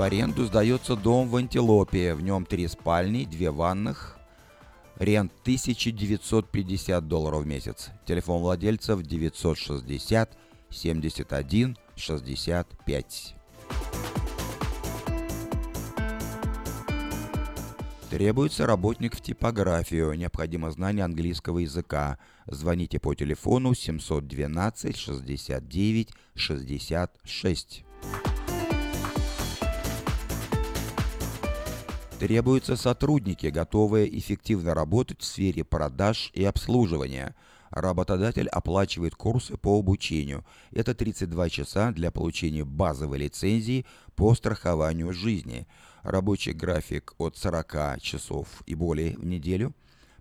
В аренду сдается дом в Антилопе. В нем три спальни, две ванных. Рент 1950 долларов в месяц. Телефон владельцев 960 71 65. Требуется работник в типографию. Необходимо знание английского языка. Звоните по телефону 712 69 66. Требуются сотрудники, готовые эффективно работать в сфере продаж и обслуживания. Работодатель оплачивает курсы по обучению. Это 32 часа для получения базовой лицензии по страхованию жизни. Рабочий график от 40 часов и более в неделю.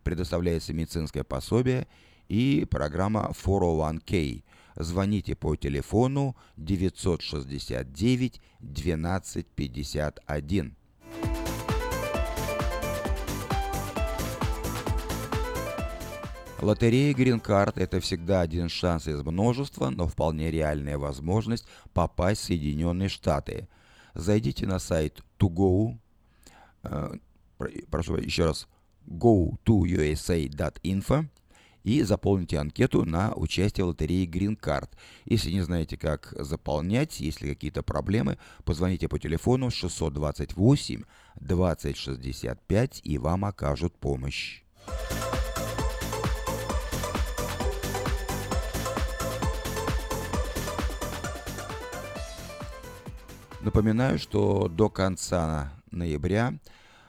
Предоставляется медицинское пособие и программа 401k. Звоните по телефону 969 1251. Лотерея Card – это всегда один шанс из множества, но вполне реальная возможность попасть в Соединенные Штаты. Зайдите на сайт to э, прошу еще раз, go to usa.info и заполните анкету на участие в лотерее Green Card. Если не знаете, как заполнять, если какие-то проблемы, позвоните по телефону 628 2065 и вам окажут помощь. Напоминаю, что до конца ноября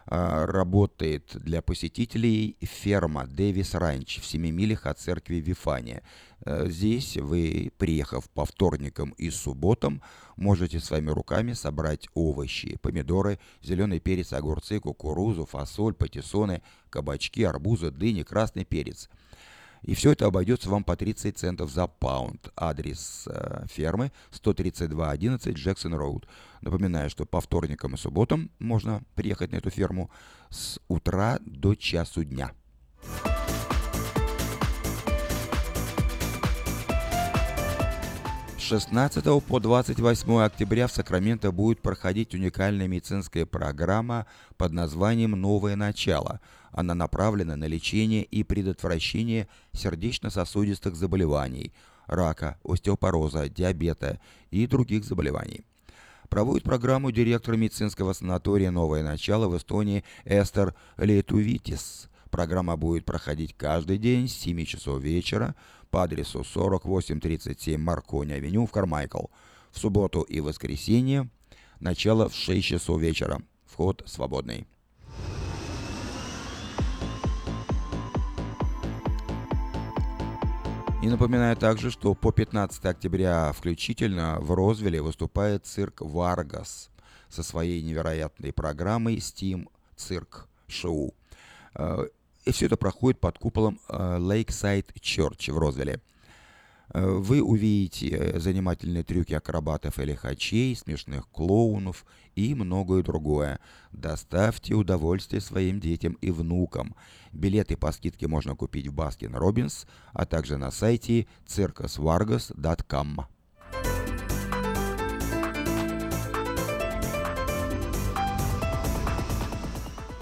а, работает для посетителей ферма Дэвис Ранч в 7 милях от церкви Вифания. Э, здесь вы, приехав по вторникам и субботам, можете своими руками собрать овощи, помидоры, зеленый перец, огурцы, кукурузу, фасоль, патиссоны, кабачки, арбузы, дыни, красный перец – и все это обойдется вам по 30 центов за паунд. Адрес э, фермы 13211 Джексон Роуд. Напоминаю, что по вторникам и субботам можно приехать на эту ферму с утра до часу дня. 16 по 28 октября в Сакраменто будет проходить уникальная медицинская программа под названием «Новое начало». Она направлена на лечение и предотвращение сердечно-сосудистых заболеваний, рака, остеопороза, диабета и других заболеваний. Проводит программу директор медицинского санатория «Новое начало» в Эстонии Эстер Летувитис. Программа будет проходить каждый день с 7 часов вечера по адресу 4837 Маркони-авеню в Кармайкл. В субботу и воскресенье начало в 6 часов вечера. Вход свободный. И напоминаю также, что по 15 октября включительно в Розвилле выступает цирк «Варгас» со своей невероятной программой Steam Cirque Шоу. Э, и все это проходит под куполом э, Lakeside Church в Розвилле. Вы увидите э, занимательные трюки акробатов лихачей, смешных клоунов и многое другое. Доставьте удовольствие своим детям и внукам. Билеты по скидке можно купить в Baskin Robbins, а также на сайте circusvargas.com.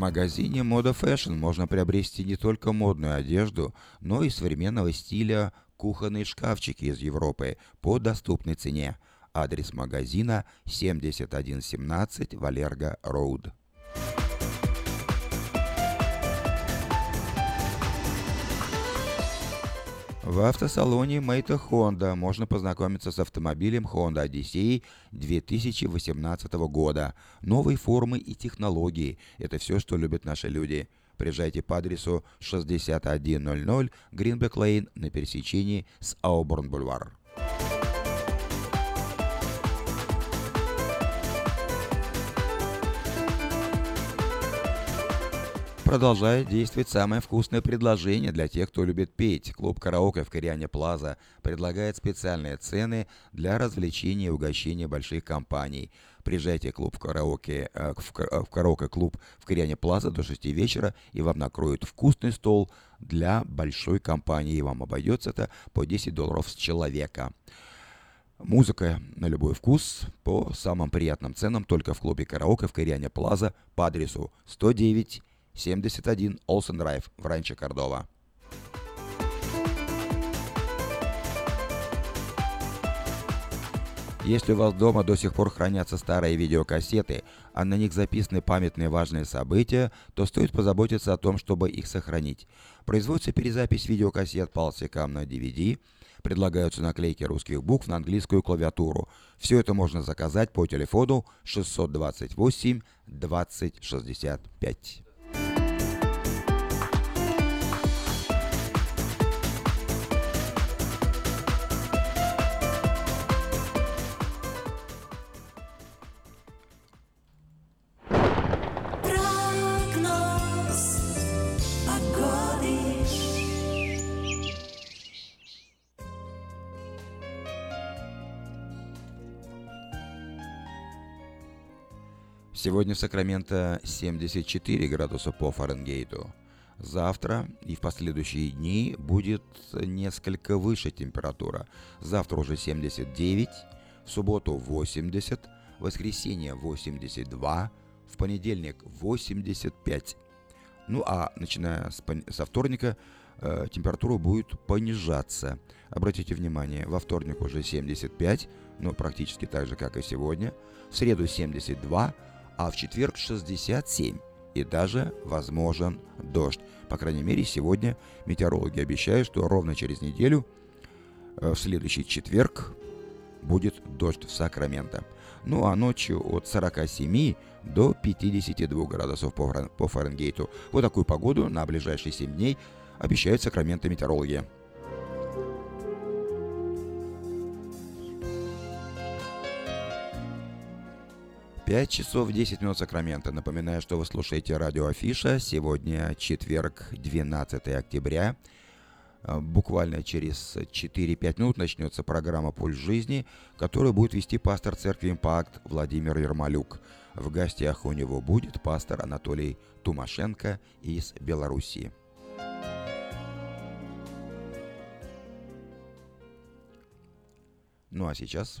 Магазине Мода Fashion можно приобрести не только модную одежду, но и современного стиля кухонные шкафчики из Европы по доступной цене. Адрес магазина 7117 Валерго Роуд. В автосалоне Мэйта Honda можно познакомиться с автомобилем Honda Odyssey 2018 года. Новые формы и технологии – это все, что любят наши люди. Приезжайте по адресу 6100 Greenback Lane на пересечении с Ауборн-Бульвар. Продолжает действовать самое вкусное предложение для тех, кто любит петь. Клуб «Караоке» в Кориане Плаза предлагает специальные цены для развлечения и угощения больших компаний. Приезжайте в клуб караоке, э, в, в караоке-клуб в Кориане Плаза до 6 вечера, и вам накроют вкусный стол для большой компании. И вам обойдется это по 10 долларов с человека. Музыка на любой вкус по самым приятным ценам только в клубе караоке в Кориане Плаза по адресу 109 71 Олсен Драйв в Ранче Кордова. Если у вас дома до сих пор хранятся старые видеокассеты, а на них записаны памятные важные события, то стоит позаботиться о том, чтобы их сохранить. Производится перезапись видеокассет по на DVD, предлагаются наклейки русских букв на английскую клавиатуру. Все это можно заказать по телефону 628 2065. Сегодня в Сакраменто 74 градуса по Фаренгейту. Завтра и в последующие дни будет несколько выше температура. Завтра уже 79, в субботу 80, в воскресенье 82, в понедельник 85. Ну а начиная с пон- со вторника э, температура будет понижаться. Обратите внимание, во вторник уже 75, ну практически так же, как и сегодня. В среду 72, а в четверг 67 и даже возможен дождь. По крайней мере, сегодня метеорологи обещают, что ровно через неделю, э, в следующий четверг, будет дождь в Сакраменто. Ну а ночью от 47 до 52 градусов по Фаренгейту. Вот такую погоду на ближайшие 7 дней обещают Сакраменто метеорологи. 5 часов 10 минут Сакрамента. Напоминаю, что вы слушаете радио Афиша. Сегодня четверг, 12 октября. А, буквально через 4-5 минут начнется программа «Пульс жизни», которую будет вести пастор церкви «Импакт» Владимир Ермолюк. В гостях у него будет пастор Анатолий Тумашенко из Белоруссии. Ну а сейчас...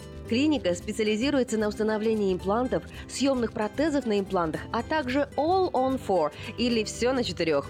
Клиника специализируется на установлении имплантов, съемных протезов на имплантах, а также All on Four или все на четырех.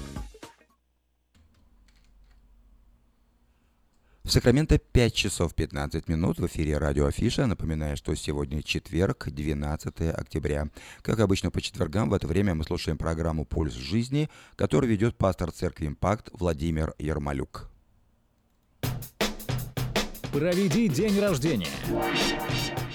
В Сакраменто 5 часов 15 минут в эфире радио Афиша. Напоминаю, что сегодня четверг, 12 октября. Как обычно по четвергам в это время мы слушаем программу «Пульс жизни», которую ведет пастор церкви «Импакт» Владимир Ермолюк. Проведи день рождения,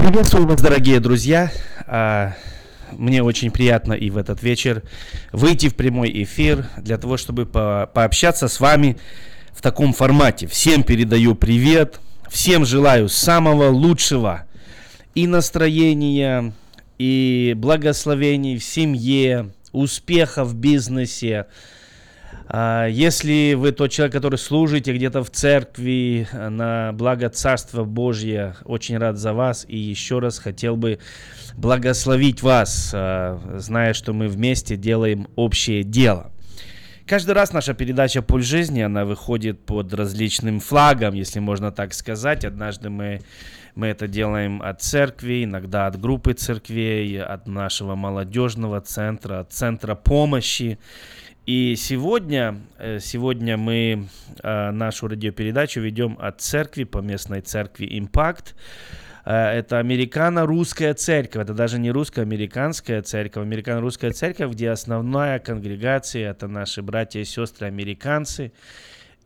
Приветствую вас, дорогие друзья. А, мне очень приятно и в этот вечер выйти в прямой эфир для того, чтобы по пообщаться с вами в таком формате. Всем передаю привет, всем желаю самого лучшего и настроения, и благословений в семье, успеха в бизнесе, если вы тот человек, который служите где-то в церкви э, на благо Царства Божье, очень рад за вас и еще раз хотел бы благословить вас, э, зная, что мы вместе делаем общее дело. Каждый раз наша передача «Пульс жизни», она выходит под различным флагом, если можно так сказать. Однажды мы, мы это делаем от церкви, иногда от группы церквей, от нашего молодежного центра, от центра помощи. И сегодня, э, сегодня мы э, нашу радиопередачу ведем от церкви, по местной церкви «Импакт». Э, это американо-русская церковь, это даже не русско-американская церковь, американо-русская церковь, где основная конгрегация, это наши братья и сестры американцы,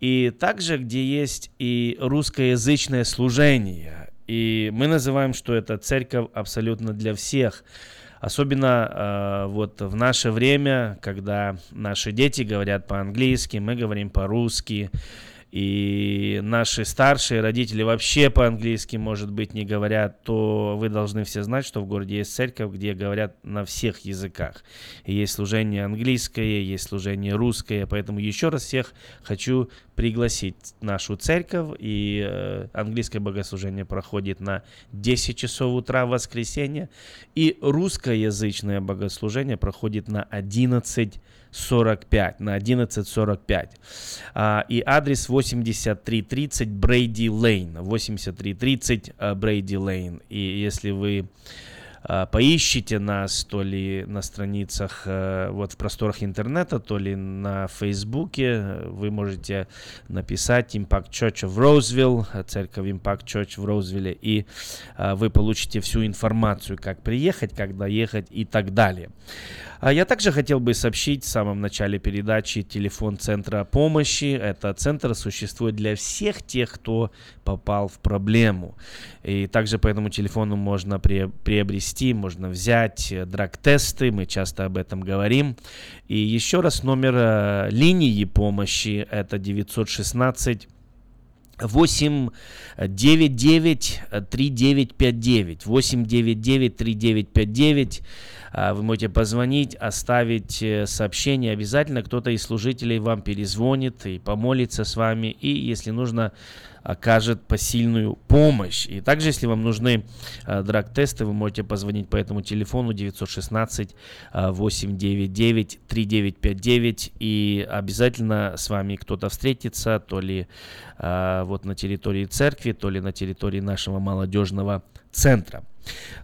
и также, где есть и русскоязычное служение. И мы называем, что это церковь абсолютно для всех – Особенно э, вот в наше время, когда наши дети говорят по-английски, мы говорим по-русски, и наши старшие родители вообще по-английски, может быть, не говорят, то вы должны все знать, что в городе есть церковь, где говорят на всех языках. И есть служение английское, есть служение русское, поэтому еще раз всех хочу пригласить нашу церковь. И э, английское богослужение проходит на 10 часов утра в воскресенье. И русскоязычное богослужение проходит на 11 45, на 11.45. А, и адрес 8330 Брейди Лейн. 8330 Брейди Лейн. И если вы а, поищите нас то ли на страницах э, вот в просторах интернета, то ли на Фейсбуке. Вы можете написать Impact Church of Roseville, церковь Impact Church в Роузвилле, и вы получите всю информацию, как приехать, как доехать и так далее. А я также хотел бы сообщить в самом начале передачи телефон Центра помощи. Это центр существует для всех тех, кто попал в проблему. И также по этому телефону можно приобрести, можно взять э, драг-тесты, мы часто об этом говорим. И еще раз номер э, линии помощи это 916 8 99 3959 899 3959 вы можете позвонить, оставить э, сообщение. Обязательно кто-то из служителей вам перезвонит и помолится с вами. И, если нужно, окажет посильную помощь. И также, если вам нужны э, драг-тесты, вы можете позвонить по этому телефону 916 899 3959 и обязательно с вами кто-то встретится, то ли э, вот на территории церкви, то ли на территории нашего молодежного центра.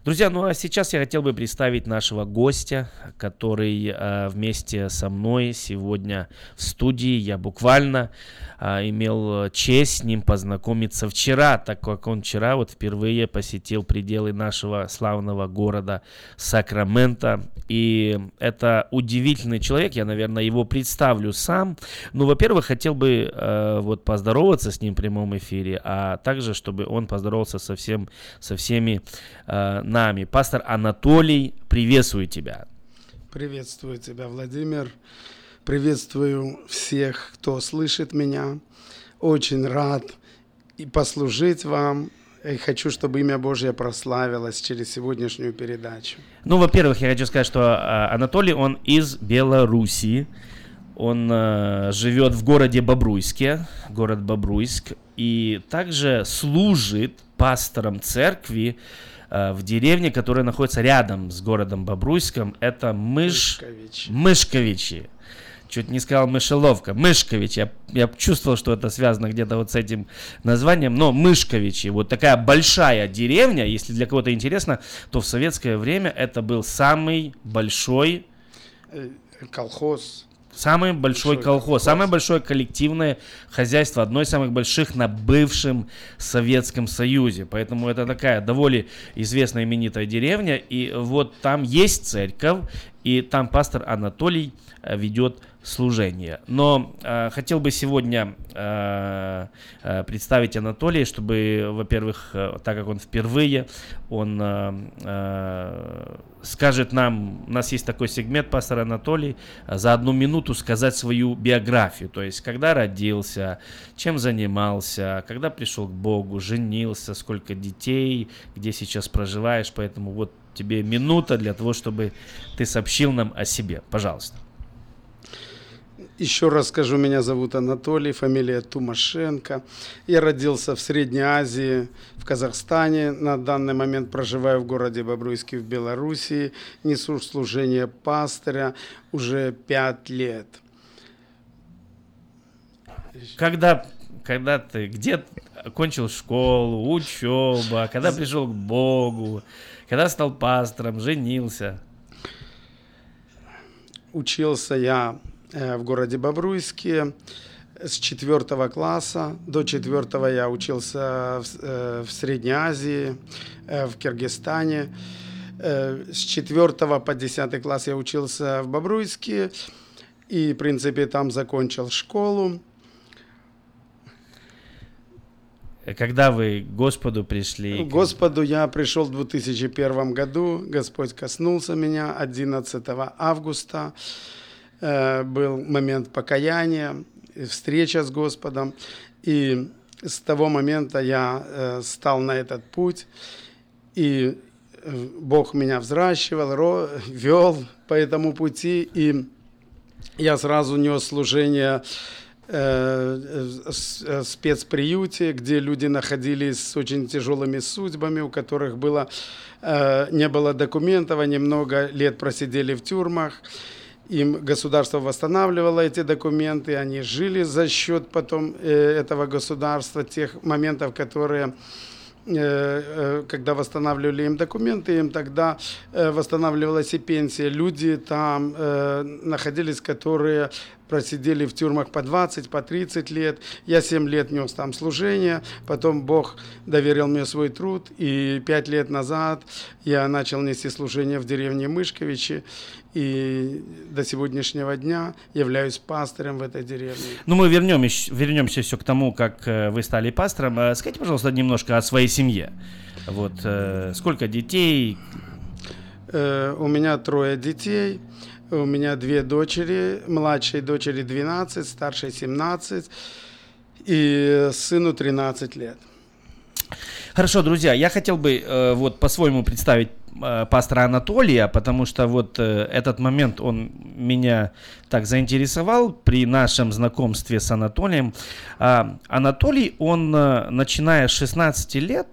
Друзья, ну а сейчас я хотел бы представить нашего гостя, который э, вместе со мной сегодня в студии. Я буквально э, имел честь с ним познакомиться вчера, так как он вчера вот впервые посетил пределы нашего славного города Сакраменто. И это удивительный человек, я, наверное, его представлю сам. Ну, во-первых, хотел бы э, вот поздороваться с ним в прямом эфире, а также, чтобы он поздоровался со, всем, со всеми э, нами. Пастор Анатолий, приветствую тебя. Приветствую тебя, Владимир. Приветствую всех, кто слышит меня. Очень рад и послужить вам. И хочу, чтобы имя Божье прославилось через сегодняшнюю передачу. Ну, во-первых, я хочу сказать, что а, Анатолий, он из Белоруссии. Он э, живет в городе Бобруйске, город Бобруйск, и также служит пастором церкви Э, в деревне, которая находится рядом с городом Бобруйском. Это Мыш... Мышковичи. Мышковичи. Чуть не сказал Мышеловка. Мышкович. Я, я чувствовал, что это связано где-то вот с этим названием. Но Мышковичи. Вот такая большая деревня. Если для кого-то интересно, то в советское время это был самый большой... Э, колхоз Самый большой, большой колхоз, колхоз, самое большое коллективное хозяйство, одно из самых больших на бывшем Советском Союзе. Поэтому это такая довольно известная именитая деревня. И вот там есть церковь, и там пастор Анатолий э, ведет служение. Но э, хотел бы сегодня э, э, представить Анатолия, чтобы, во-первых, э, так как он впервые, он э, э, скажет нам, у нас есть такой сегмент, пастор Анатолий, за одну минуту сказать свою биографию, то есть когда родился, чем занимался, когда пришел к Богу, женился, сколько детей, где сейчас проживаешь, поэтому вот тебе минута для того, чтобы ты сообщил нам о себе. Пожалуйста. Еще раз скажу, меня зовут Анатолий, фамилия Тумашенко. Я родился в Средней Азии, в Казахстане. На данный момент проживаю в городе Бобруйске в Белоруссии. Несу служение пастыря уже пять лет. Когда, когда ты, где кончил школу, учеба, когда пришел к Богу, когда стал пастором, женился? Учился я в городе Бобруйске с четвертого класса. До четвертого я учился в, э, в Средней Азии, э, в Киргизстане. С четвертого по десятый класс я учился в Бобруйске и, в принципе, там закончил школу. Когда вы к Господу пришли? К Господу я пришел в 2001 году. Господь коснулся меня 11 августа. Э, был момент покаяния, встреча с Господом. И с того момента я э, стал на этот путь. И э, Бог меня взращивал, вел по этому пути. И я сразу нес служение спецприюте, где люди находились с очень тяжелыми судьбами, у которых было, не было документов, они много лет просидели в тюрьмах им государство восстанавливало эти документы, они жили за счет потом этого государства, тех моментов, которые когда восстанавливали им документы, им тогда восстанавливалась и пенсия. Люди там находились, которые просидели в тюрьмах по 20, по 30 лет. Я 7 лет нес там служение, потом Бог доверил мне свой труд, и 5 лет назад я начал нести служение в деревне Мышковичи, и до сегодняшнего дня являюсь пастором в этой деревне. Ну, мы вернем, вернемся все к тому, как э, вы стали пастором. Э, скажите, пожалуйста, немножко о своей семье. Вот э, сколько детей? У меня трое детей. У меня две дочери, младшей дочери 12, старшей 17 и сыну 13 лет. Хорошо, друзья, я хотел бы э, вот по-своему представить э, пастора Анатолия, потому что вот э, этот момент он меня так заинтересовал при нашем знакомстве с Анатолием. Э, Анатолий, он э, начиная с 16 лет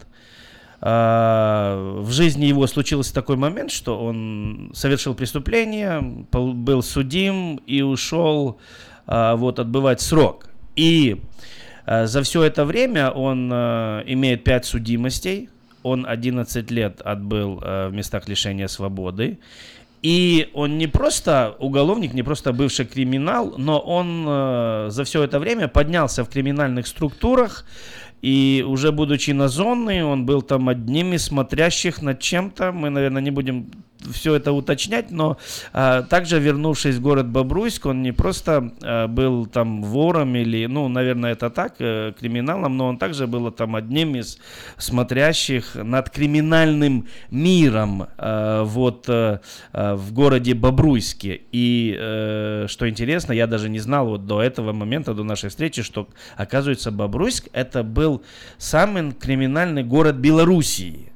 в жизни его случился такой момент, что он совершил преступление, был судим и ушел а, вот, отбывать срок. И а, за все это время он имеет 5 судимостей, он 11 лет отбыл в местах лишения свободы. И он не просто уголовник, не просто бывший криминал, но он за все это время поднялся в криминальных структурах, и уже будучи на зоне, он был там одним из смотрящих над чем-то. Мы, наверное, не будем все это уточнять, но а, также вернувшись в город Бобруйск, он не просто а, был там вором или, ну, наверное, это так, а, криминалом, но он также был там одним из смотрящих над криминальным миром а, вот а, в городе Бобруйске. И а, что интересно, я даже не знал вот до этого момента, до нашей встречи, что, оказывается, Бобруйск это был самый криминальный город Белоруссии.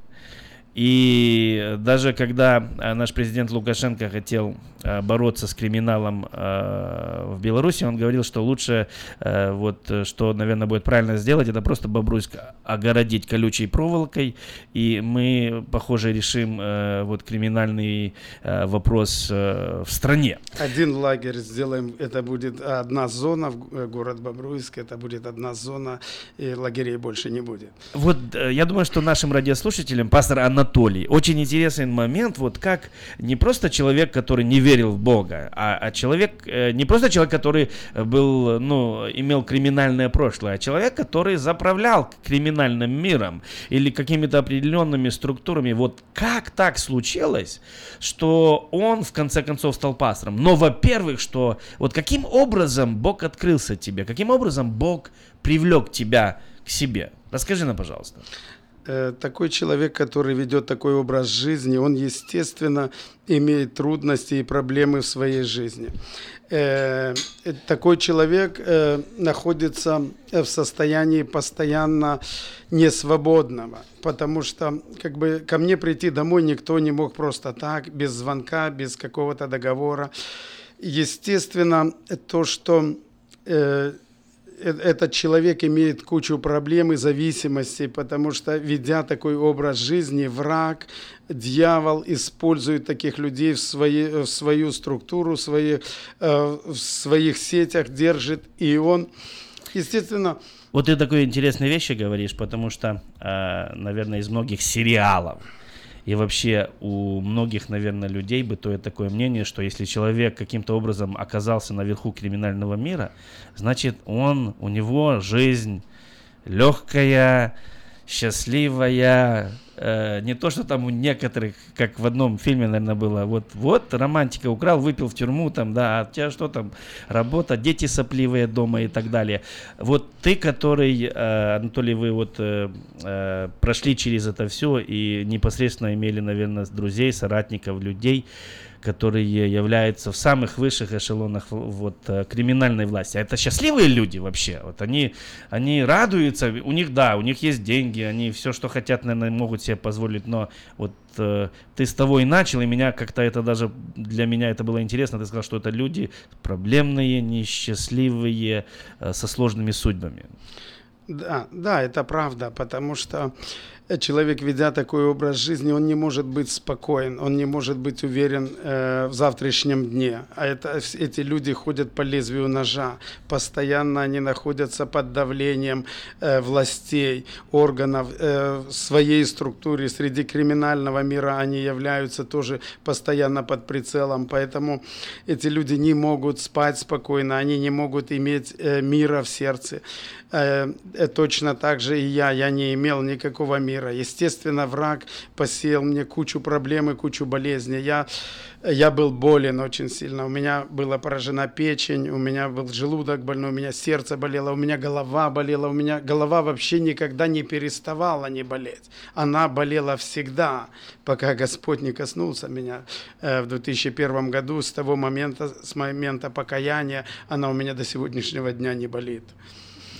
И даже когда э, наш президент Лукашенко хотел Э, бороться с криминалом э, в Беларуси, он говорил, что лучше, вот, что, наверное, будет правильно сделать, это просто Бобруйск огородить колючей проволокой, и мы, похоже, решим вот криминальный вопрос в стране. Один лагерь сделаем, это будет одна зона, в город Бобруйск, это будет одна зона, и лагерей больше не будет. Вот я думаю, что нашим радиослушателям, пастор Анатолий, очень интересный момент, вот как не просто человек, который не верил в Бога, а, а человек, э, не просто человек, который был, ну, имел криминальное прошлое, а человек, который заправлял криминальным миром или какими-то определенными структурами. Вот как так случилось, что он в конце концов стал пастором? Но, во-первых, что вот каким образом Бог открылся тебе, каким образом Бог привлек тебя к себе? Расскажи нам, пожалуйста. Э, такой человек, который ведет такой образ жизни, он, естественно, имеет трудности и проблемы в своей жизни. Э, э, такой человек находится в состоянии постоянно несвободного, потому что как бы ко мне прийти домой никто не мог просто так, без звонка, без какого-то договора. Естественно, то, что этот человек имеет кучу проблем и зависимостей, потому что, ведя такой образ жизни, враг, дьявол использует таких людей в, свои, в свою структуру, в, свои, э, в своих сетях держит, и он, естественно... Вот ты такой интересные вещи говоришь, потому что, э, наверное, из многих сериалов, и вообще у многих, наверное, людей бытует такое мнение, что если человек каким-то образом оказался наверху криминального мира, значит он, у него жизнь легкая, счастливая, э, не то, что там у некоторых, как в одном фильме, наверное, было, вот, вот романтика украл, выпил в тюрьму, там, да, а у тебя что там, работа, дети сопливые дома и так далее. Вот ты, который, э, Анатолий, вы вот э, э, прошли через это все и непосредственно имели, наверное, друзей, соратников, людей, которые являются в самых высших эшелонах вот, э, криминальной власти. А это счастливые люди вообще. Вот они, они радуются, у них, да, у них есть деньги, они все, что хотят, наверное, могут себе позволить, но вот э, ты с того и начал, и меня как-то это даже, для меня это было интересно, ты сказал, что это люди проблемные, несчастливые, э, со сложными судьбами. Да, да, это правда, потому что человек, ведя такой образ жизни, он не может быть спокоен, он не может быть уверен э, в завтрашнем дне. А это, эти люди ходят по лезвию ножа, постоянно они находятся под давлением э, властей, органов, э, своей структуре, среди криминального мира они являются тоже постоянно под прицелом, поэтому эти люди не могут спать спокойно, они не могут иметь э, мира в сердце. Э, э, точно так же и я, я не имел никакого мира. Естественно, враг посеял мне кучу проблем и кучу болезней. Я, я был болен очень сильно. У меня была поражена печень, у меня был желудок больной, у меня сердце болело, у меня голова болела. У меня голова вообще никогда не переставала не болеть. Она болела всегда, пока Господь не коснулся меня э, в 2001 году. С того момента, с момента покаяния, она у меня до сегодняшнего дня не болит.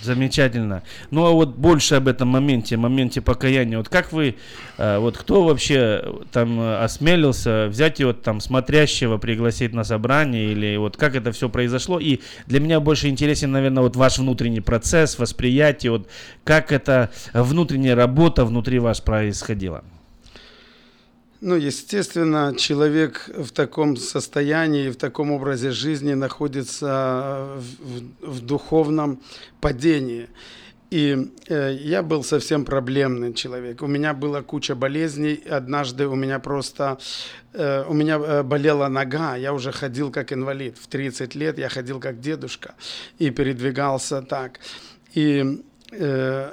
Замечательно. Ну а вот больше об этом моменте, моменте покаяния. Вот как вы, э, вот кто вообще там осмелился взять его там смотрящего, пригласить на собрание, или вот как это все произошло? И для меня больше интересен, наверное, вот ваш внутренний процесс, восприятие, вот как эта внутренняя работа внутри вас происходила. Ну, естественно, человек в таком состоянии, в таком образе жизни находится в, в духовном падении. И э, я был совсем проблемный человек. У меня была куча болезней. Однажды у меня просто э, у меня э, болела нога. Я уже ходил как инвалид. В 30 лет я ходил как дедушка и передвигался так. И Э,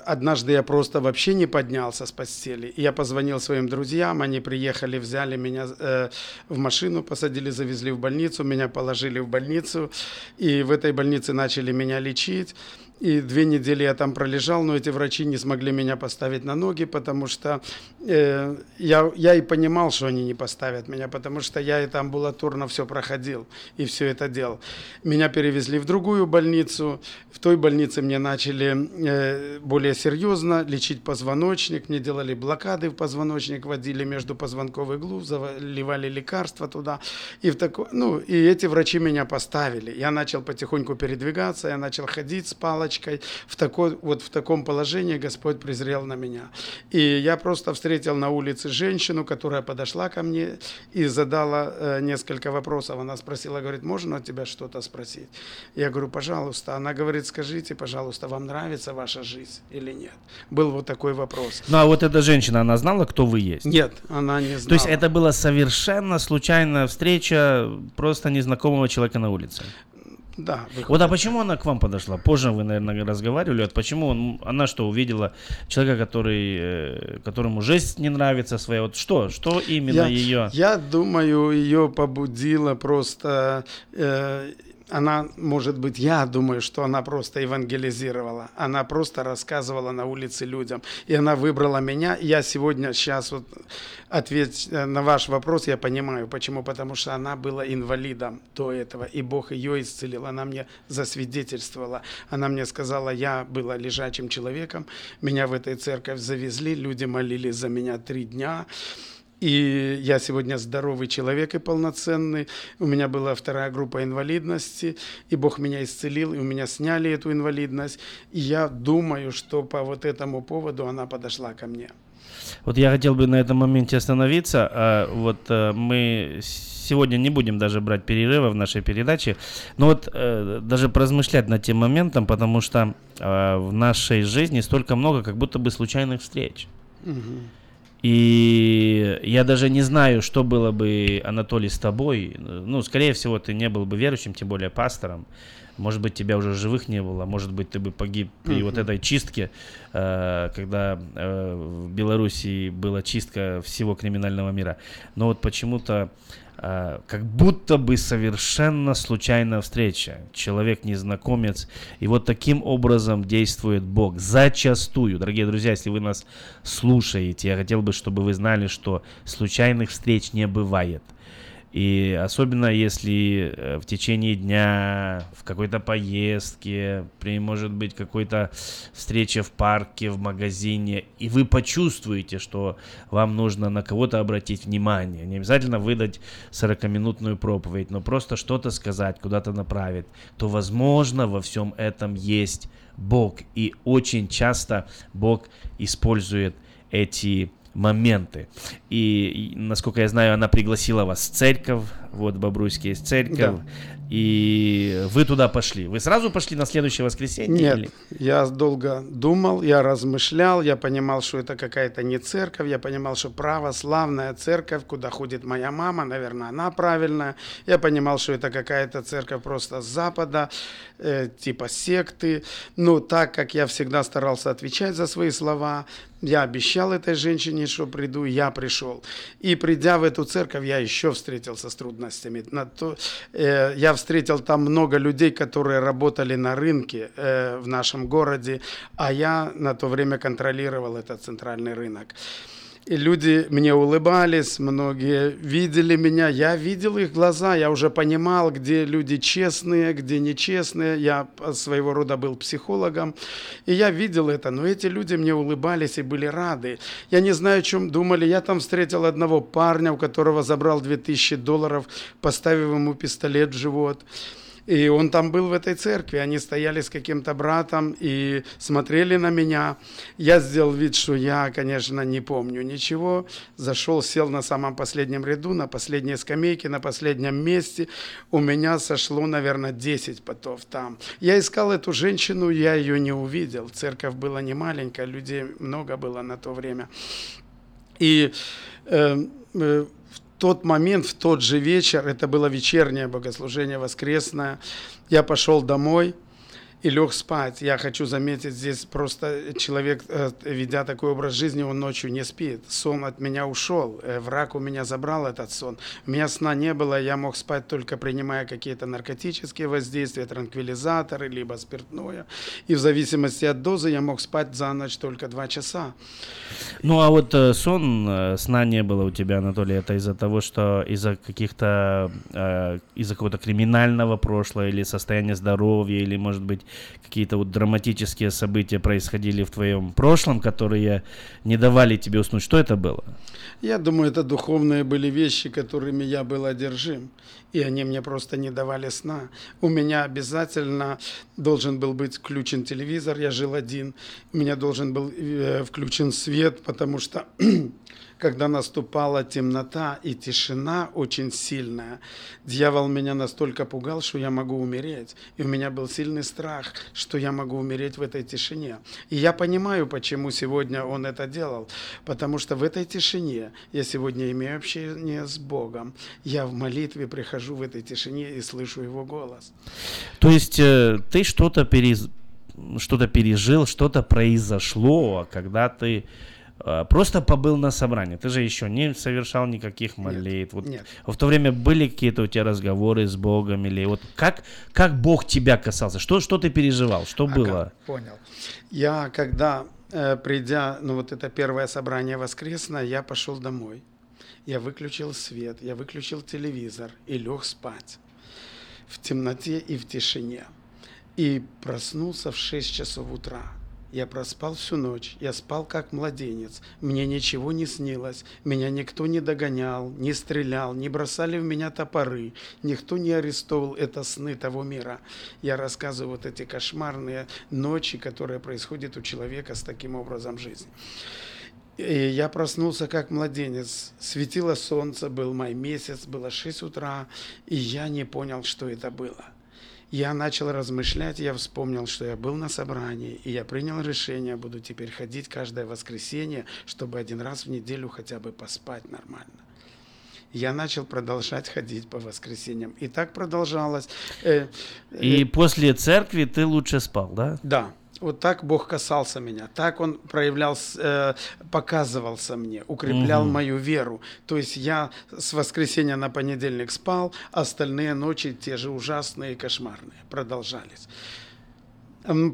однажды я просто вообще не поднялся с постели. Я позвонил своим друзьям, они приехали, взяли меня э, в машину, посадили, завезли в больницу, меня положили в больницу, и в этой больнице начали меня лечить. И две недели я там пролежал, но эти врачи не смогли меня поставить на ноги, потому что э, я, я и понимал, что они не поставят меня, потому что я это амбулаторно все проходил и все это делал. Меня перевезли в другую больницу. В той больнице мне начали э, более серьезно лечить позвоночник. Мне делали блокады в позвоночник, водили между позвонковых глув, заливали лекарства туда. И, в тако... ну, и эти врачи меня поставили. Я начал потихоньку передвигаться, я начал ходить с палочкой. В такой, вот в таком положении Господь презрел на меня. И я просто встретил на улице женщину, которая подошла ко мне и задала э, несколько вопросов. Она спросила, говорит, можно у тебя что-то спросить? Я говорю, пожалуйста. Она говорит, скажите, пожалуйста, вам нравится ваша жизнь или нет? Был вот такой вопрос. Ну а вот эта женщина, она знала, кто вы есть? Нет, она не знала. То есть это была совершенно случайная встреча просто незнакомого человека на улице? Да. Выходит. Вот а почему она к вам подошла? Позже вы, наверное, разговаривали. Вот почему он, она что увидела человека, который, э, которому жизнь не нравится своя? Вот что, что именно я, ее? Я думаю, ее побудило просто э, она, может быть, я думаю, что она просто евангелизировала. Она просто рассказывала на улице людям. И она выбрала меня. Я сегодня, сейчас вот ответь э, на ваш вопрос, я понимаю, почему. Потому что она была инвалидом до этого, и Бог ее исцелил. Она мне засвидетельствовала. Она мне сказала, я была лежачим человеком, меня в этой церковь завезли, люди молились за меня три дня. И я сегодня здоровый человек и полноценный. У меня была вторая группа инвалидности, и Бог меня исцелил, и у меня сняли эту инвалидность. И я думаю, что по вот этому поводу она подошла ко мне. Вот я хотел бы на этом моменте остановиться. А, вот э, мы сегодня не будем даже брать перерыва в нашей передаче, но вот э, даже поразмышлять над тем моментом, потому что э, в нашей жизни столько много как будто бы случайных встреч. Угу. И я даже не знаю, что было бы, Анатолий, с тобой. Ну, скорее всего, ты не был бы верующим, тем более пастором. Может быть, тебя уже живых не было, может быть, ты бы погиб при uh-huh. вот этой чистке, э, когда э, в Белоруссии была чистка всего криминального мира. Но вот почему-то а, как будто бы совершенно случайная встреча. Человек-незнакомец. И вот таким образом действует Бог. Зачастую, дорогие друзья, если вы нас слушаете, я хотел бы, чтобы вы знали, что случайных встреч не бывает. И особенно если э, в течение дня, в какой-то поездке, при, может быть, какой-то встрече в парке, в магазине, и вы почувствуете, что вам нужно на кого-то обратить внимание. Не обязательно выдать 40-минутную проповедь, но просто что-то сказать, куда-то направить, то, возможно, во всем этом есть Бог. И очень часто Бог использует эти моменты. И, и, насколько я знаю, она пригласила вас в церковь, вот Бобруйский есть церковь, да. и вы туда пошли. Вы сразу пошли на следующее воскресенье? Нет, или? я долго думал, я размышлял, я понимал, что это какая-то не церковь, я понимал, что православная церковь, куда ходит моя мама, наверное, она правильная. Я понимал, что это какая-то церковь просто с запада, э, типа секты. Но так как я всегда старался отвечать за свои слова, я обещал этой женщине, что приду, я пришел. И придя в эту церковь, я еще встретился с трудностями. На то, э, я встретил там много людей, которые работали на рынке э, в нашем городе, а я на то время контролировал этот центральный рынок. Люди мне улыбались, многие видели меня, я видел их глаза, я уже понимал, где люди честные, где нечестные. Я своего рода был психологом, и я видел это, но эти люди мне улыбались и были рады. Я не знаю, о чем думали. Я там встретил одного парня, у которого забрал 2000 долларов, поставив ему пистолет в живот. И он там был в этой церкви, они стояли с каким-то братом и смотрели на меня. Я сделал вид, что я, конечно, не помню ничего. Зашел, сел на самом последнем ряду, на последней скамейке, на последнем месте. У меня сошло, наверное, 10 потов там. Я искал эту женщину, я ее не увидел. Церковь была не маленькая, людей много было на то время. И э, э, тот момент, в тот же вечер, это было вечернее богослужение воскресное, я пошел домой – и лег спать. Я хочу заметить, здесь просто человек, э, ведя такой образ жизни, он ночью не спит. Сон от меня ушел, э, враг у меня забрал этот сон. У меня сна не было, я мог спать только принимая какие-то наркотические воздействия, транквилизаторы, либо спиртное. И в зависимости от дозы я мог спать за ночь только два часа. Ну а вот э, сон, сна не было у тебя, Анатолий, это из-за того, что из-за каких-то, из-за какого-то криминального прошлого или состояния здоровья, или, может быть, какие-то вот драматические события происходили в твоем прошлом, которые не давали тебе уснуть. Что это было? Я думаю, это духовные были вещи, которыми я был одержим. И они мне просто не давали сна. У меня обязательно должен был быть включен телевизор, я жил один. У меня должен был э, включен свет, потому что когда наступала темнота и тишина очень сильная, дьявол меня настолько пугал, что я могу умереть. И у меня был сильный страх, что я могу умереть в этой тишине. И я понимаю, почему сегодня он это делал. Потому что в этой тишине я сегодня имею общение с Богом. Я в молитве прихожу в этой тишине и слышу его голос. То есть э, ты что-то перез... что-то пережил, что-то произошло, когда ты просто побыл на собрании. Ты же еще не совершал никаких молитв. Нет, вот нет. В то время были какие-то у тебя разговоры с Богом или вот как как Бог тебя касался? Что что ты переживал? Что ага, было? Понял. Я когда э, придя, ну вот это первое собрание воскресное, я пошел домой. Я выключил свет, я выключил телевизор и лег спать в темноте и в тишине. И проснулся в 6 часов утра я проспал всю ночь, я спал как младенец, мне ничего не снилось, меня никто не догонял, не стрелял, не бросали в меня топоры, никто не арестовал это сны того мира. Я рассказываю вот эти кошмарные ночи, которые происходят у человека с таким образом жизни. И я проснулся как младенец. Светило солнце, был май месяц, было 6 утра, и я не понял, что это было я начал размышлять, я вспомнил, что я был на собрании, и я принял решение, буду теперь ходить каждое воскресенье, чтобы один раз в неделю хотя бы поспать нормально. Я начал продолжать ходить по воскресеньям. И так продолжалось. Э, и э, после церкви ты лучше спал, да? Да. Вот так Бог касался меня, так Он проявлял, э, показывался мне, укреплял угу. мою веру. То есть я с воскресенья на понедельник спал, остальные ночи те же ужасные и кошмарные продолжались.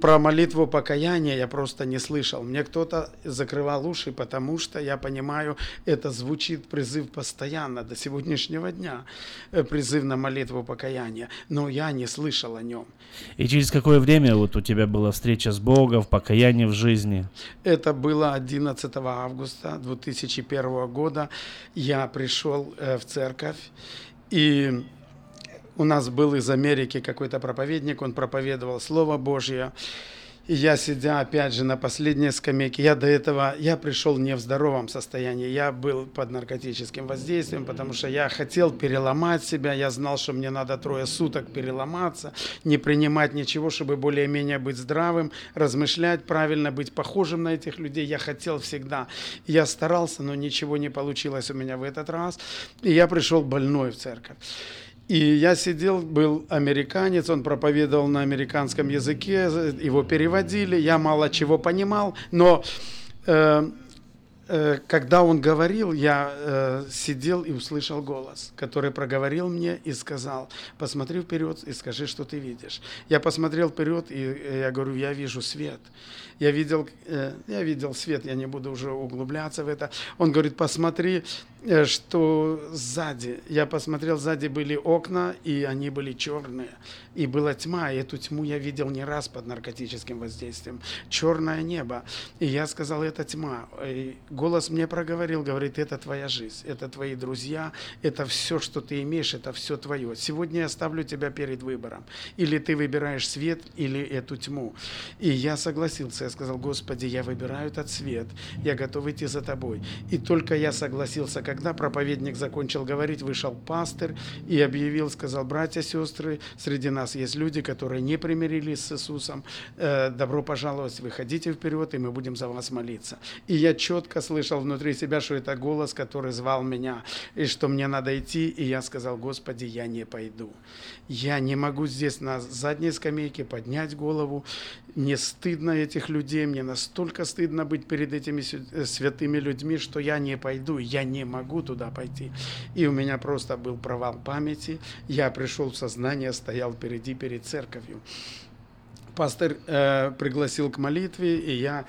Про молитву покаяния я просто не слышал. Мне кто-то закрывал уши, потому что я понимаю, это звучит призыв постоянно до сегодняшнего дня, э, призыв на молитву покаяния. Но я не слышал о нем. И через какое время вот у тебя была встреча с Богом, покаяние в жизни? Это было 11 августа 2001 года. Я пришел э, в церковь и у нас был из Америки какой-то проповедник, он проповедовал Слово Божье. И я, сидя опять же на последней скамейке, я до этого, я пришел не в здоровом состоянии, я был под наркотическим воздействием, потому что я хотел переломать себя, я знал, что мне надо трое суток переломаться, не принимать ничего, чтобы более-менее быть здравым, размышлять правильно, быть похожим на этих людей, я хотел всегда. Я старался, но ничего не получилось у меня в этот раз, и я пришел больной в церковь. И я сидел, был американец, он проповедовал на американском языке, его переводили, я мало чего понимал, но э, э, когда он говорил, я э, сидел и услышал голос, который проговорил мне и сказал, посмотри вперед и скажи, что ты видишь. Я посмотрел вперед и я говорю, я вижу свет. Я видел, э, я видел свет, я не буду уже углубляться в это. Он говорит, посмотри Э, что сзади, я посмотрел, сзади были окна, и они были черные, и была тьма, и эту тьму я видел не раз под наркотическим воздействием, черное небо, и я сказал, это тьма, и голос мне проговорил, говорит, это твоя жизнь, это твои друзья, это все, что ты имеешь, это все твое, сегодня я ставлю тебя перед выбором, или ты выбираешь свет, или эту тьму, и я согласился, я сказал, Господи, я выбираю этот свет, я готов идти за тобой, и только я согласился, когда проповедник закончил говорить, вышел пастырь и объявил, сказал, братья, сестры, среди нас есть люди, которые не примирились с Иисусом. Э, добро пожаловать, выходите вперед, и мы будем за вас молиться. И я четко слышал внутри себя, что это голос, который звал меня, и что мне надо идти. И я сказал, Господи, я не пойду. Я не могу здесь на задней скамейке поднять голову. Мне стыдно этих людей, мне настолько стыдно быть перед этими э, святыми людьми, что я не пойду, я не могу туда пойти. И у меня просто был провал памяти. Я пришел в сознание, стоял впереди перед церковью. Пастор э, пригласил к молитве, и я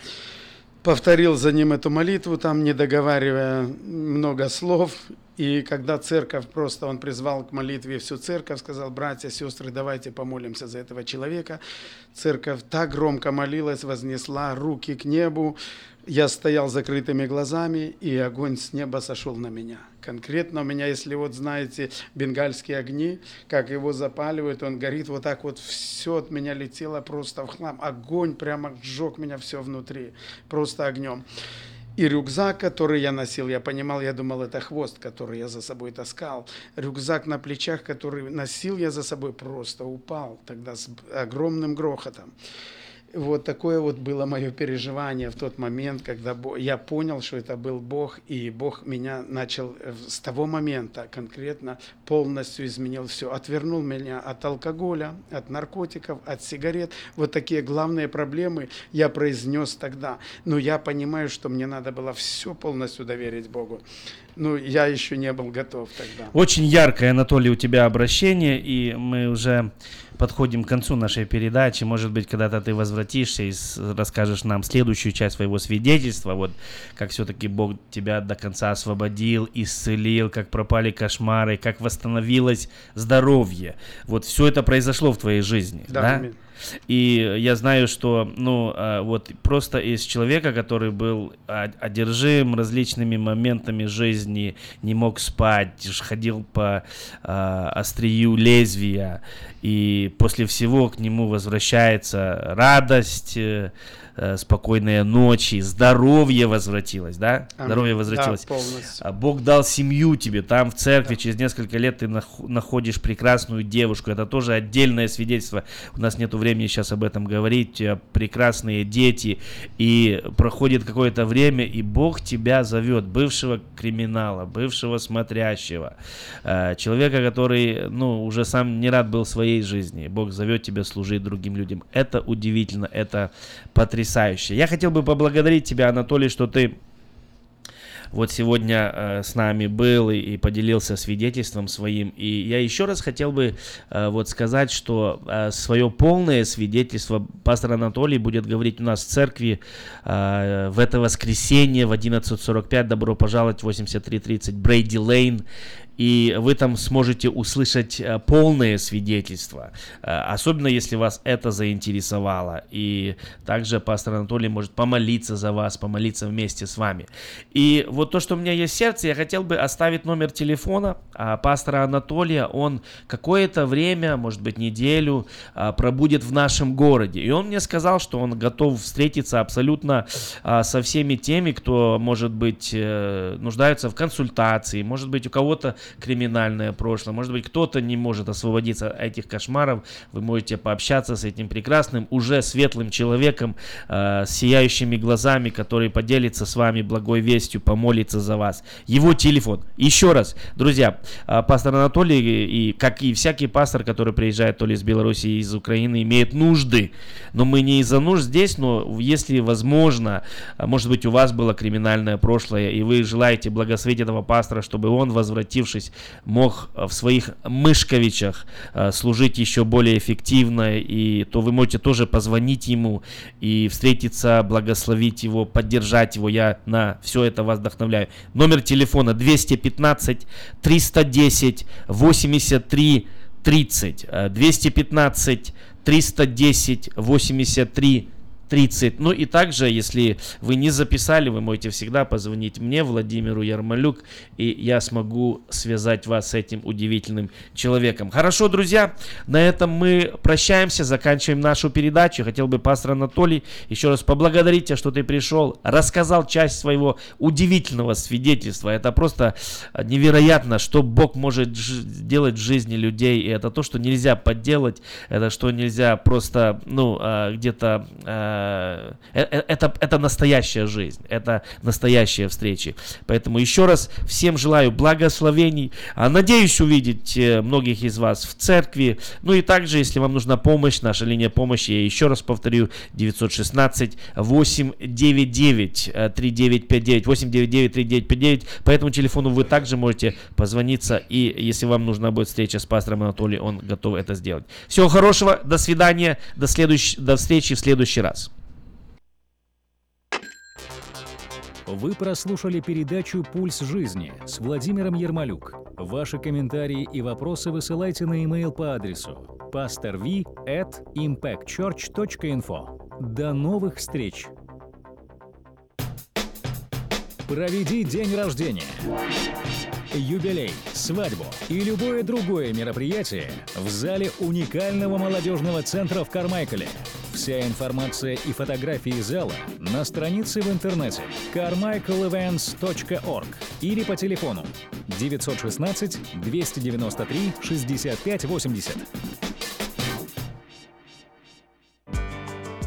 повторил за ним эту молитву, там не договаривая много слов. И когда церковь просто, он призвал к молитве всю церковь, сказал, братья, сестры, давайте помолимся за этого человека. Церковь так громко молилась, вознесла руки к небу. Я стоял закрытыми глазами, и огонь с неба сошел на меня. Конкретно у меня, если вот знаете, бенгальские огни, как его запаливают, он горит, вот так вот все от меня летело просто в хлам. Огонь прямо сжег меня все внутри, просто огнем. И рюкзак, который я носил, я понимал, я думал, это хвост, который я за собой таскал. Рюкзак на плечах, который носил я за собой, просто упал тогда с огромным грохотом. Вот такое вот было мое переживание в тот момент, когда я понял, что это был Бог, и Бог меня начал э, с того момента конкретно полностью изменил все. Отвернул меня от алкоголя, от наркотиков, от сигарет. Вот такие главные проблемы я произнес тогда. Но я понимаю, что мне надо было все полностью доверить Богу. Ну, я еще не был готов тогда. Очень яркое, Анатолий, у тебя обращение, и мы уже подходим к концу нашей передачи. Может быть, когда-то ты возвратишься и расскажешь нам следующую часть своего свидетельства, вот как все-таки Бог тебя до конца освободил, исцелил, как пропали кошмары, как восстановилось здоровье. Вот все это произошло в твоей жизни, да? да? И я знаю, что, ну, а, вот просто из человека, который был одержим различными моментами жизни, не мог спать, ходил по э, острию лезвия, и после всего к нему возвращается радость, э, Э, спокойные ночи, здоровье возвратилось, да? Аминь. Здоровье возвратилось. Да, полностью. Бог дал семью тебе, там в церкви да. через несколько лет ты находишь прекрасную девушку, это тоже отдельное свидетельство. У нас нет времени сейчас об этом говорить, прекрасные дети, и проходит какое-то время, и Бог тебя зовет, бывшего криминала, бывшего смотрящего, э, человека, который, ну, уже сам не рад был своей жизни, Бог зовет тебя служить другим людям. Это удивительно, это потрясающе потрясающе. Я хотел бы поблагодарить тебя, Анатолий, что ты вот сегодня э, с нами был и, и поделился свидетельством своим. И я еще раз хотел бы э, вот сказать, что э, свое полное свидетельство пастор Анатолий будет говорить у нас в церкви э, в это воскресенье в 11.45. Добро пожаловать, 83.30 Брейди Лейн и вы там сможете услышать э, полное свидетельство, э, особенно если вас это заинтересовало. И также пастор Анатолий может помолиться за вас, помолиться вместе с вами. И вот то, что у меня есть в сердце, я хотел бы оставить номер телефона а, пастора Анатолия. Он какое-то время, может быть неделю, а, пробудет в нашем городе. И он мне сказал, что он готов встретиться абсолютно со всеми теми, кто, может быть, э, нуждаются в консультации, может быть, у кого-то криминальное прошлое. Может быть, кто-то не может освободиться от этих кошмаров. Вы можете пообщаться с этим прекрасным, уже светлым человеком, э, с сияющими глазами, который поделится с вами благой вестью, помолится за вас. Его телефон. Еще раз, друзья, э, пастор Анатолий, и как и всякий пастор, который приезжает то ли из Беларуси, из Украины, имеет нужды. Но мы не из-за нужд здесь, но если возможно, э, может быть, у вас было криминальное прошлое, и вы желаете благословить этого пастора, чтобы он, возвратившись вернувшись, мог э, в своих Мышковичах э, служить еще более эффективно, и то вы можете тоже позвонить ему и встретиться, благословить его, поддержать его. Я на все это вас вдохновляю. Номер телефона 215 310 83 30. 215 310 83 30. Ну и также, если вы не записали, вы можете всегда позвонить мне, Владимиру Ярмолюк, и я смогу связать вас с этим удивительным человеком. Хорошо, друзья, на этом мы прощаемся, заканчиваем нашу передачу. Хотел бы пастор Анатолий еще раз поблагодарить тебя, что ты пришел, рассказал часть своего удивительного свидетельства. Это просто невероятно, что Бог может делать в жизни людей, и это то, что нельзя подделать, это что нельзя просто, ну, а, где-то а, Э, э, э, это, это настоящая жизнь, это настоящие встречи. Поэтому еще раз всем желаю благословений. А, надеюсь увидеть многих из вас в церкви. Ну и также, если вам нужна помощь, наша линия помощи, я еще раз повторю, 916 899 3959 899 3959. По этому телефону вы также можете позвониться. И если вам нужна будет встреча с пастором Анатолием, он готов это сделать. Всего хорошего, до свидания, до, следующ... до встречи в следующий раз. Вы прослушали передачу «Пульс жизни» с Владимиром Ермолюк. Ваши комментарии и вопросы высылайте на e-mail по адресу pastorv at impactchurch.info. До новых встреч! Проведи день рождения, юбилей, свадьбу и любое другое мероприятие в зале уникального молодежного центра в Кармайкале – Вся информация и фотографии зала на странице в интернете carmichaelevents.org или по телефону 916 293 65 80.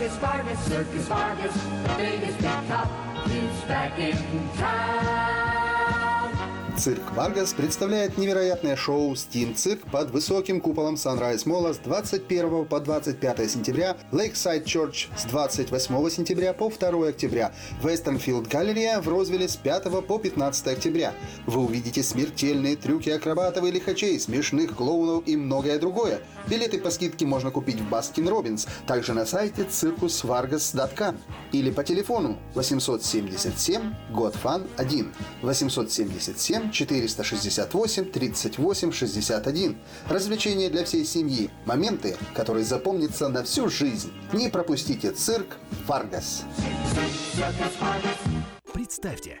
Circus Vargas, Circus Vargas, the biggest big top's back in town. Цирк Варгас представляет невероятное шоу «Steam Cirque» под высоким куполом Sunrise Молла с 21 по 25 сентября, Lakeside Church с 28 сентября по 2 октября, Westfield Galleria в Розвилле с 5 по 15 октября. Вы увидите смертельные трюки акробатов и лихачей, смешных клоунов и многое другое. Билеты по скидке можно купить в Baskin Robbins, также на сайте circusvargas.com или по телефону 877 Got Fun 1 877 468 38 61. Развлечения для всей семьи. Моменты, которые запомнятся на всю жизнь. Не пропустите цирк Варгас. Представьте,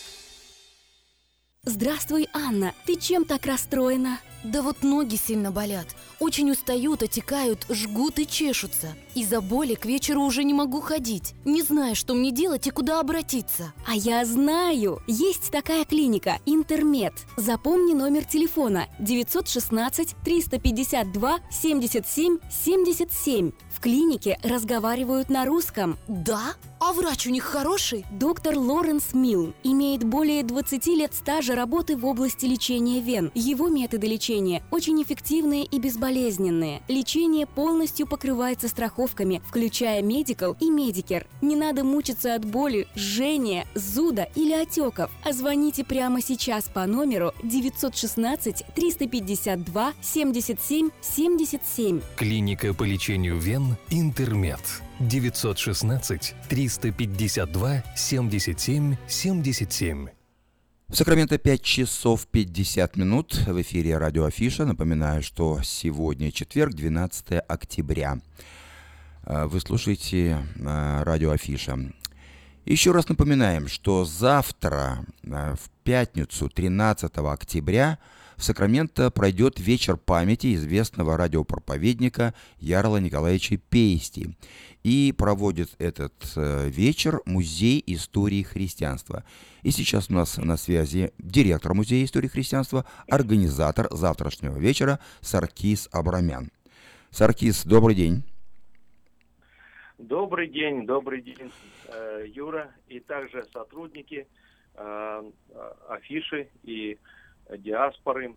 Здравствуй, Анна. Ты чем так расстроена? Да вот ноги сильно болят. Очень устают, отекают, жгут и чешутся. Из-за боли к вечеру уже не могу ходить. Не знаю, что мне делать и куда обратиться. А я знаю! Есть такая клиника «Интермед». Запомни номер телефона 916 352 77 77. В клинике разговаривают на русском. Да? А врач у них хороший? Доктор Лоренс Милл имеет более 20 лет стажа работы в области лечения вен. Его методы лечения очень эффективные и безболезненные. Лечение полностью покрывается страховками, включая Medi-Cal и Medicare. Не надо мучиться от боли, жжения, зуда или отеков. А звоните прямо сейчас по номеру 916 352 77 77. Клиника по лечению вен «Интермед». 916 352 77 77. В Сакраменто 5 часов 50 минут. В эфире радио Афиша. Напоминаю, что сегодня четверг, 12 октября. Э, Вы слушаете э, радио Афиша. Еще раз напоминаем, что завтра, э, в пятницу, 13 октября, в Сакраменто пройдет вечер памяти известного радиопроповедника Ярла Николаевича Пейсти. И проводит этот э, вечер Музей истории христианства. И сейчас у нас на связи директор Музея истории христианства, организатор завтрашнего вечера Саркис Абрамян. Саркис, добрый день. Добрый день, добрый день, э, Юра, и также сотрудники э, афиши и диаспоры,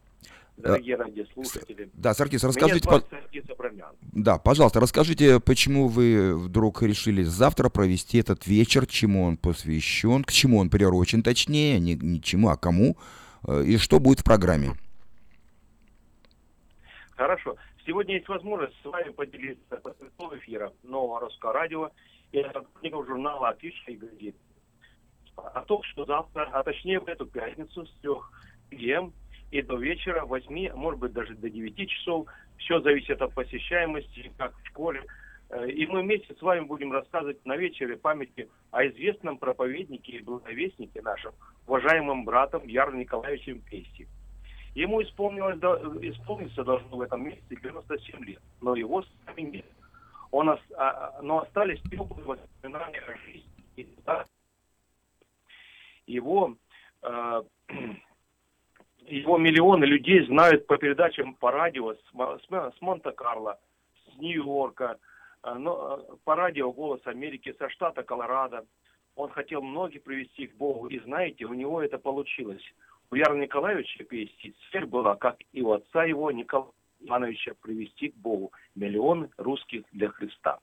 дорогие радиослушатели. Да, Саркис, Меня расскажите... зовут по- Саркис Абрамян. Да, пожалуйста, расскажите, почему вы вдруг решили завтра провести этот вечер, чему он посвящен, к чему он приурочен, точнее, не, не чему, а кому, э, и что будет в программе? Хорошо. Сегодня есть возможность с вами поделиться посредством эфира нового русского радио и сотрудников журнала «Афиша» и газет. О том, что завтра, а точнее в эту пятницу с 3 пм и до вечера, 8, а может быть даже до 9 часов, все зависит от посещаемости, как в школе. Э, И мы вместе с вами будем рассказывать на вечере памяти о известном проповеднике и благовестнике нашем, уважаемым братом Ярлом Николаевичем Пести. Ему исполнилось, исполниться должно в этом месяце 97 лет, но его с нами нет. Он, а- а- но остались теплые воспоминания о жизни. Его, э, его миллионы людей знают по передачам по радио с, с с Монте-Карло, с Нью-Йорка, э, но, э, по радио «Голос Америки» со штата Колорадо. Он хотел многих привести к Богу, и знаете, у него это получилось. У Яра Николаевича Пести цель была, как и у отца его Никол... Ивановича привести к Богу миллионы русских для Христа.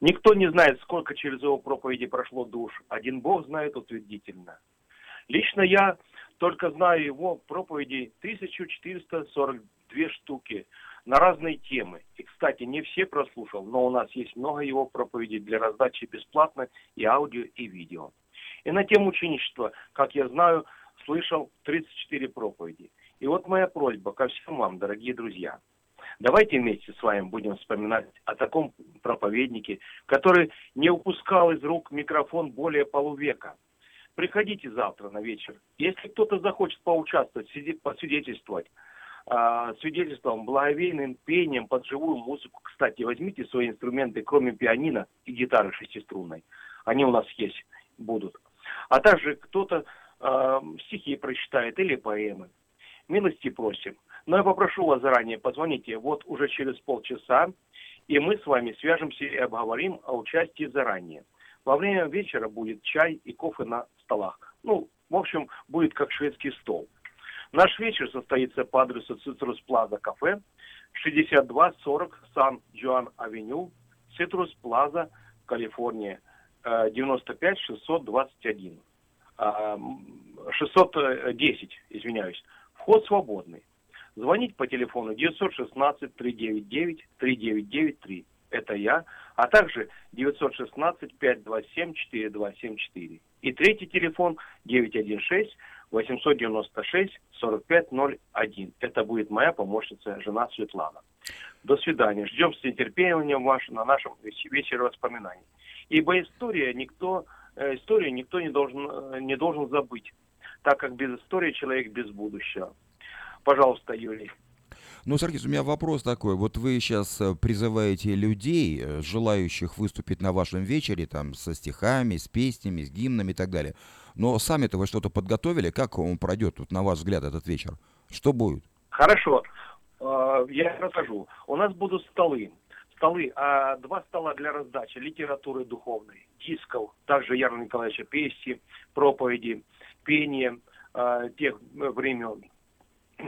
Никто не знает, сколько через его проповеди прошло душ. Один Бог знает утвердительно. Лично я только знаю его проповеди 1442 штуки на разные темы. И, кстати, не все прослушал, но у нас есть много его проповедей для раздачи бесплатно и аудио, и видео. И на тему ученичества, как я знаю, слышал 34 проповеди. И вот моя просьба ко всем вам, дорогие друзья. Давайте вместе с вами будем вспоминать о таком проповеднике, который не упускал из рук микрофон более полувека. Приходите завтра на вечер. Если кто-то захочет поучаствовать, посвидетельствовать, а, свидетельством, благовейным пением под живую музыку. Кстати, возьмите свои инструменты, кроме пианино и гитары шестиструнной. Они у нас есть, будут. А также кто-то э, стихи прочитает или поэмы. Милости просим. Но я попрошу вас заранее, позвоните вот уже через полчаса, и мы с вами свяжемся и обговорим о участии заранее. Во время вечера будет чай и кофе на столах. Ну, в общем, будет как шведский стол. Наш вечер состоится по адресу Citrus Plaza кафе, 6240 Сан-Хуан-Авеню, Citrus Plaza, Калифорния, э, 95 621. А, 610, извиняюсь. Вход свободный. Звонить по телефону 916-399-3993. Это я. А также 916-527-4274. И третий телефон 916-896-4501. Это будет моя помощница, жена Светлана. До свидания. Ждем с нетерпением вас на нашем веч- вечере воспоминаний. Ибо история никто, э, историю никто не должен, э, не должен забыть, так как без истории человек без будущего. Пожалуйста, Юрий. Ну, Саркис, у меня вопрос такой. Вот вы сейчас призываете людей, э, желающих выступить на вашем вечере, там, со стихами, с песнями, с гимнами и так далее. Но сами-то вы что-то подготовили? Как он пройдет, вот, на ваш взгляд, этот вечер? Что будет? Хорошо. Э, Я расскажу. У нас будут столы. Столы, а два стола для раздачи литературы духовной, дисков, также Ярла Николаевича песни, проповеди, пение э, тех э, времен, э,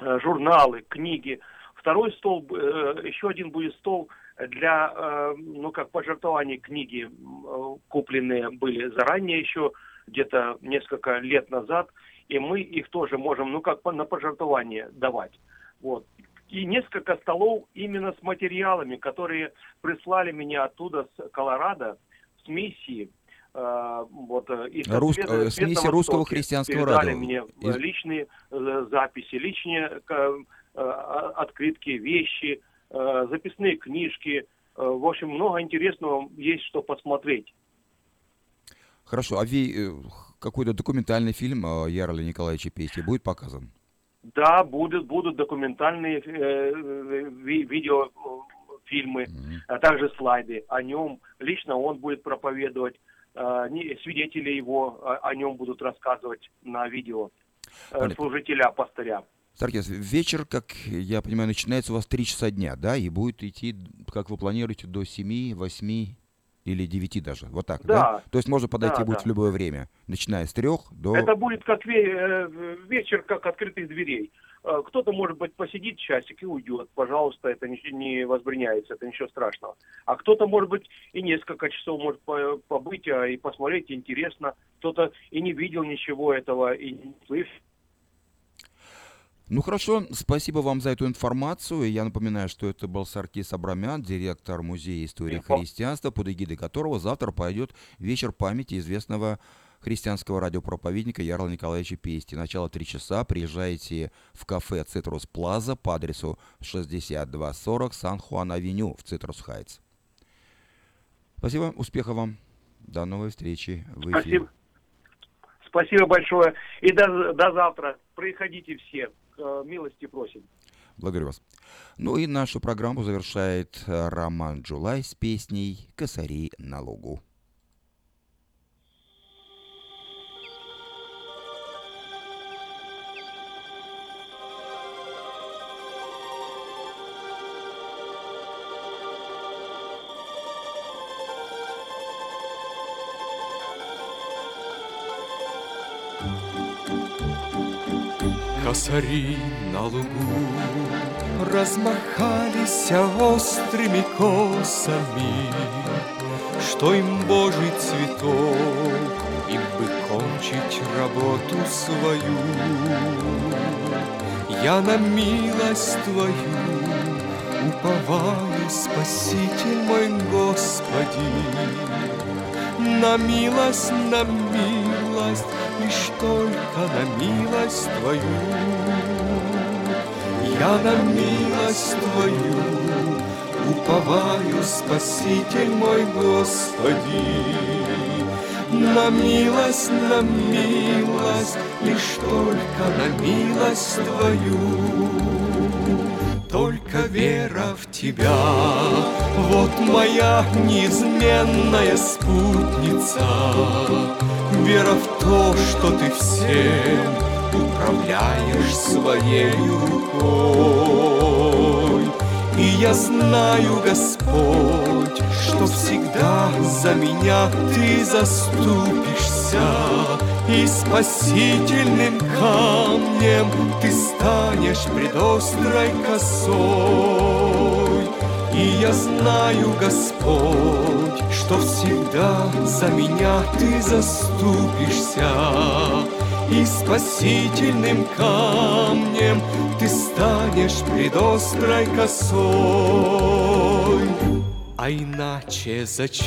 журналы, книги. Второй стол, э, еще один будет стол для, э, ну как пожертвований книги, э, купленные были заранее еще, где-то несколько лет назад, и мы их тоже можем, ну как на пожертвование давать. Вот. И несколько столов именно с материалами, которые прислали меня оттуда с Колорадо, с миссии. Э, вот, э, из Рус- Свет- э, Русского христианского Передали радио. мне Из- личные записи, личные открытки, вещи, записные книжки. В общем, много интересного есть, что посмотреть. Хорошо, а ви- какой-то документальный фильм о Ярле Николаевиче Песте будет показан? Да, будут, будут документальные э, ви- видео, э, фильмы, а также слайды о нем. Лично он будет проповедовать, свидетели его о, о нем будут рассказывать на видео, э, Понятно. служителя, пастыря. Саркис, вечер, как я понимаю, начинается у вас 3 часа дня, да? И будет идти, как вы планируете, до 7, 8 или 9 даже. Вот так, да? Да. То есть можно подойти Да, будет да. в любое время, начиная с 3 до... Это будет как ве- э, вечер, как открытых дверей. Э, Кто-то, может быть, посидит часик и уйдет. Пожалуйста, это не, не возбраняется, это ничего страшного. А кто-то, может быть, и несколько часов может по- побыть а, и посмотреть, интересно. Кто-то и не видел ничего этого, и не слышал. Ну хорошо, спасибо вам за эту информацию. Я напоминаю, что это был Саркис Абрамян, директор Музея истории христианства, под эгидой которого завтра пойдет вечер памяти известного христианского радиопроповедника Ярла Николаевича Пести. Начало 3 часа. Приезжайте в кафе Citrus Plaza по адресу 6240 Сан-Хуан-Авеню в Цитрус Хайтс. Спасибо, успехов вам. До новой встречи в эфире. Спасибо. Спасибо большое. И до, до завтра. Приходите все. Милости просим. Благодарю вас. Ну и нашу программу завершает э, Роман Джулай с песней «Косари на лугу». Косари на лугу размахались острыми косами, что им Божий цветок, им бы кончить работу свою. Я на милость Твою уповаю, Спаситель мой Господи, на милость, на милость, лишь только на милость Твою. Я на милость Твою уповаю, Спаситель мой Господи. На милость, на милость, лишь только на милость Твою. Только вера в Тебя, вот моя неизменная спутница. Вера в то, что Ты всем управляешь своей рукой. И я знаю, Господь, что всегда за меня Ты заступишься, И спасительным камнем Ты станешь пред острой косой. И я знаю, Господь, что всегда за меня Ты заступишься, и спасительным камнем ты станешь пред острой косой. А иначе зачем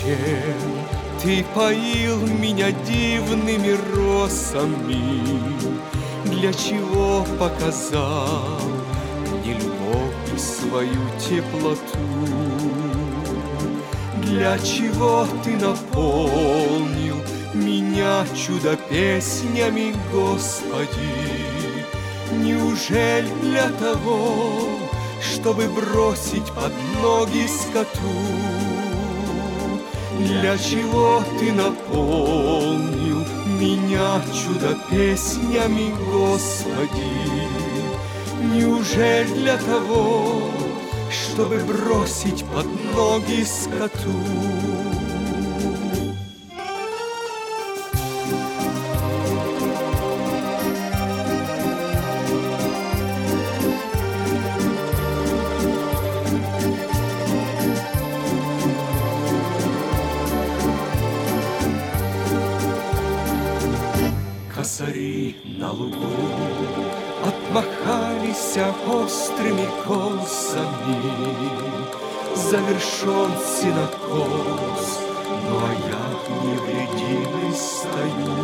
ты поил меня дивными росами? Для чего показал мне любовь и свою теплоту? Для чего ты наполнил меня чудо песнями, Господи. Неужели для того, чтобы бросить под ноги скоту? Для чего ты наполнил меня чудо песнями, Господи? Неужели для того, чтобы бросить под ноги скоту? Косари на лугу отмахались острыми косами. Завершен синокос, ну а я невредимый стою.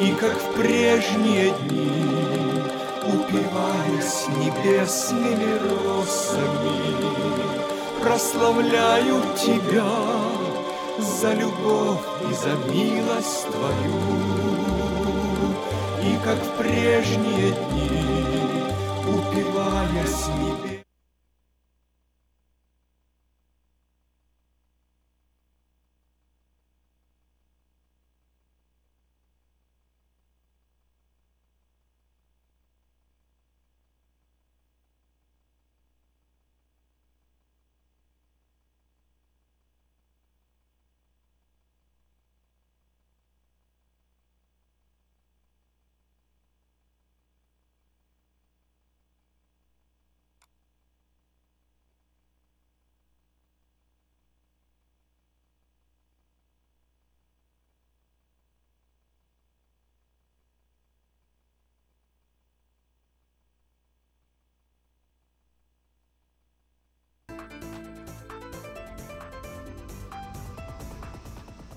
И как в прежние дни, упиваясь небесными росами, прославляю тебя за любовь и за милость Твою. И как в прежние дни, упиваясь небес,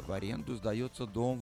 В аренду сдается дом